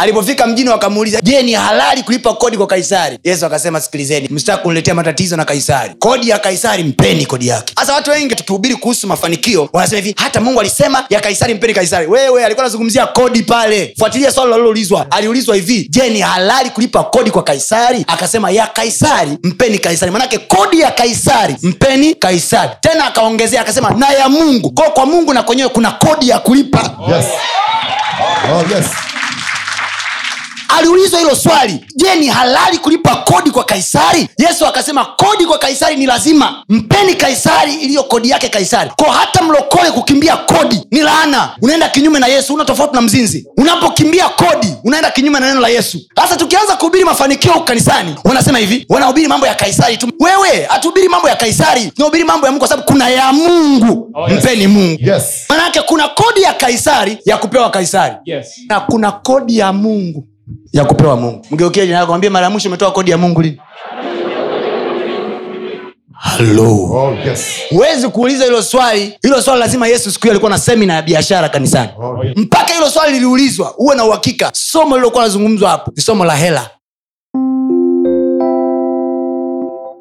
Alipofika mjini wakamuuliza je ni halali kulipa kodi kwa kaisari? Yesu akasema sikilizeni msitaki kuniletea matatizo na kaisari. Kodi ya kaisari mpeni kodi yake. Hasa watu wengi tukihubiri kuhusu mafanikio wanasema hivi hata mungu alisema ya kaisari mpeni kaisari. Wewe alikuwa anazungumzia kodi pale. Fuatilia swali laliloulizwa aliulizwa hivi je ni halali kulipa kodi kwa kaisari? Akasema ya kaisari mpeni kaisari. Manake kodi ya kaisari mpeni kaisari. Tena akaongezea akasema na ya mungu ko kwa mungu na kwenyewe kuna kodi ya kulipa. Yes. Oh, yes. Aliulizwa hilo swali je ni halali kulipa kodi kwa kaisari? Yesu akasema kodi kwa kaisari ni lazima. Mpeni kaisari iliyo kodi yake kaisari. Ko hata mlokole kukimbia kodi ni laana. Unaenda kinyume na yesu una tofauti na mzinzi. Unapokimbia kodi unaenda kinyume na neno la yesu. Sasa tukianza kuhubiri mafanikio huku kanisani wanasema hivi wanahubiri mambo ya kaisari tu. Wewe hatuhubiri mambo ya kaisari tunahubiri mambo ya mungu kwa sababu kuna ya mungu. Mpeni mungu. Yes. manake kuna kodi ya kaisari ya kupewa kaisari Yes. na kuna kodi ya mungu ya kupewa mungu. Mgeukie jina lako, mwambie mara ya mwisho umetoa kodi ya mungu lini? Halo. Oh, yes. huwezi kuuliza hilo swali. Hilo swali lazima yesu siku hiyo alikuwa na semina ya biashara kanisani. Oh, yes. mpaka hilo swali liliulizwa uwe na uhakika. Somo lilokuwa nazungumzwa hapo ni somo la hela